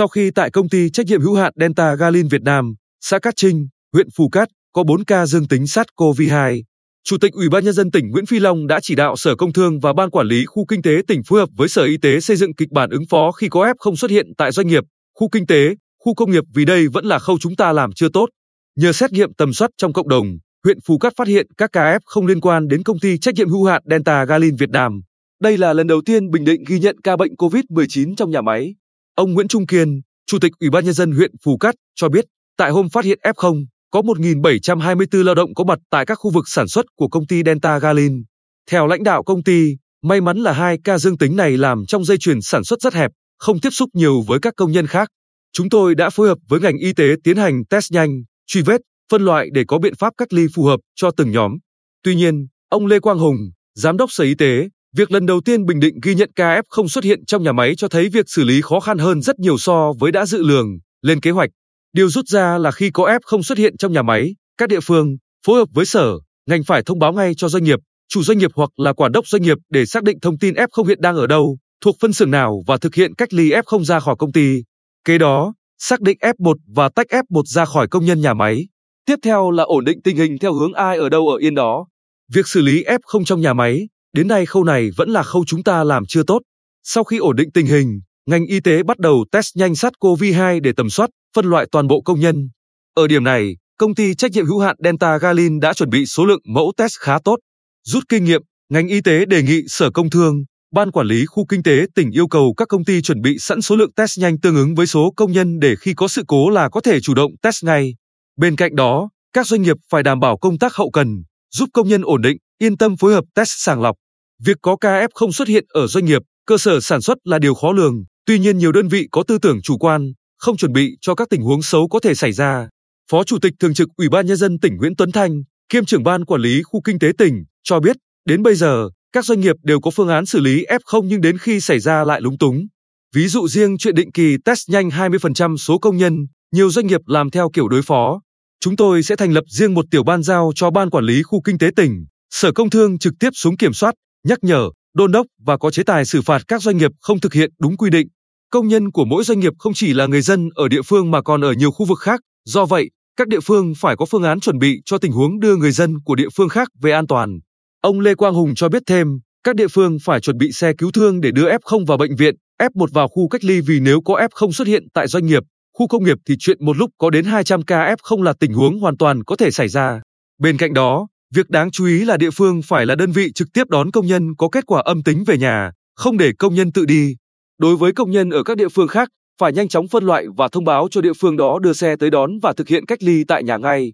Sau khi tại công ty trách nhiệm hữu hạn Delta Galin Việt Nam, xã Cát Trinh, huyện Phù Cát có 4 ca dương tính SARS-CoV-2, Chủ tịch Ủy ban nhân dân tỉnh Nguyễn Phi Long đã chỉ đạo Sở Công Thương và Ban quản lý khu kinh tế tỉnh phối hợp với Sở Y tế xây dựng kịch bản ứng phó khi có F0 xuất hiện tại doanh nghiệp, khu kinh tế, khu công nghiệp vì đây vẫn là khâu chúng ta làm chưa tốt. Nhờ xét nghiệm tầm soát trong cộng đồng, huyện Phú Cát phát hiện các ca F không liên quan đến công ty trách nhiệm hữu hạn Delta Galin Việt Nam. Đây là lần đầu tiên Bình Định ghi nhận ca bệnh COVID-19 trong nhà máy. Ông Nguyễn Trung Kiên, Chủ tịch Ủy ban nhân dân huyện Phù Cát cho biết, tại hôm phát hiện F0, có 1.724 lao động có mặt tại các khu vực sản xuất của công ty Delta Galin. Theo lãnh đạo công ty, may mắn là hai ca dương tính này làm trong dây chuyền sản xuất rất hẹp, không tiếp xúc nhiều với các công nhân khác. Chúng tôi đã phối hợp với ngành y tế tiến hành test nhanh, truy vết, phân loại để có biện pháp cách ly phù hợp cho từng nhóm. Tuy nhiên, ông Lê Quang Hùng, Giám đốc Sở Y tế, việc lần đầu tiên Bình Định ghi nhận ca F không xuất hiện trong nhà máy cho thấy việc xử lý khó khăn hơn rất nhiều so với đã dự lường, lên kế hoạch. Điều rút ra là khi có F không xuất hiện trong nhà máy, các địa phương phối hợp với sở, ngành phải thông báo ngay cho doanh nghiệp, chủ doanh nghiệp hoặc là quản đốc doanh nghiệp để xác định thông tin F không hiện đang ở đâu, thuộc phân xưởng nào và thực hiện cách ly F không ra khỏi công ty. Kế đó, xác định F1 và tách F1 ra khỏi công nhân nhà máy. Tiếp theo là ổn định tình hình theo hướng ai ở đâu ở yên đó. Việc xử lý F0 trong nhà máy, đến nay khâu này vẫn là khâu chúng ta làm chưa tốt. Sau khi ổn định tình hình, ngành y tế bắt đầu test nhanh SARS-CoV-2 để tầm soát, phân loại toàn bộ công nhân. Ở điểm này, công ty trách nhiệm hữu hạn Delta Galin đã chuẩn bị số lượng mẫu test khá tốt. Rút kinh nghiệm, ngành y tế đề nghị Sở Công Thương, Ban quản lý khu kinh tế tỉnh yêu cầu các công ty chuẩn bị sẵn số lượng test nhanh tương ứng với số công nhân để khi có sự cố là có thể chủ động test ngay. Bên cạnh đó, các doanh nghiệp phải đảm bảo công tác hậu cần, giúp công nhân ổn định, yên tâm phối hợp test sàng lọc. Việc có ca F không xuất hiện ở doanh nghiệp, cơ sở sản xuất là điều khó lường, tuy nhiên nhiều đơn vị có tư tưởng chủ quan, không chuẩn bị cho các tình huống xấu có thể xảy ra. Phó Chủ tịch Thường trực Ủy ban Nhân dân tỉnh Nguyễn Tuấn Thanh, kiêm trưởng ban quản lý khu kinh tế tỉnh, cho biết, đến bây giờ, các doanh nghiệp đều có phương án xử lý F0 nhưng đến khi xảy ra lại lúng túng. Ví dụ riêng chuyện định kỳ test nhanh 20% số công nhân, nhiều doanh nghiệp làm theo kiểu đối phó. Chúng tôi sẽ thành lập riêng một tiểu ban giao cho ban quản lý khu kinh tế tỉnh, Sở Công Thương trực tiếp xuống kiểm soát, nhắc nhở, đôn đốc và có chế tài xử phạt các doanh nghiệp không thực hiện đúng quy định. Công nhân của mỗi doanh nghiệp không chỉ là người dân ở địa phương mà còn ở nhiều khu vực khác, do vậy, các địa phương phải có phương án chuẩn bị cho tình huống đưa người dân của địa phương khác về an toàn. Ông Lê Quang Hùng cho biết thêm, các địa phương phải chuẩn bị xe cứu thương để đưa F0 vào bệnh viện, F1 vào khu cách ly vì nếu có F0 xuất hiện tại doanh nghiệp, khu công nghiệp thì chuyện một lúc có đến 200 ca F0 là tình huống hoàn toàn có thể xảy ra. Bên cạnh đó, việc đáng chú ý là địa phương phải là đơn vị trực tiếp đón công nhân có kết quả âm tính về nhà, không để công nhân tự đi. Đối với công nhân ở các địa phương khác, phải nhanh chóng phân loại và thông báo cho địa phương đó đưa xe tới đón và thực hiện cách ly tại nhà ngay.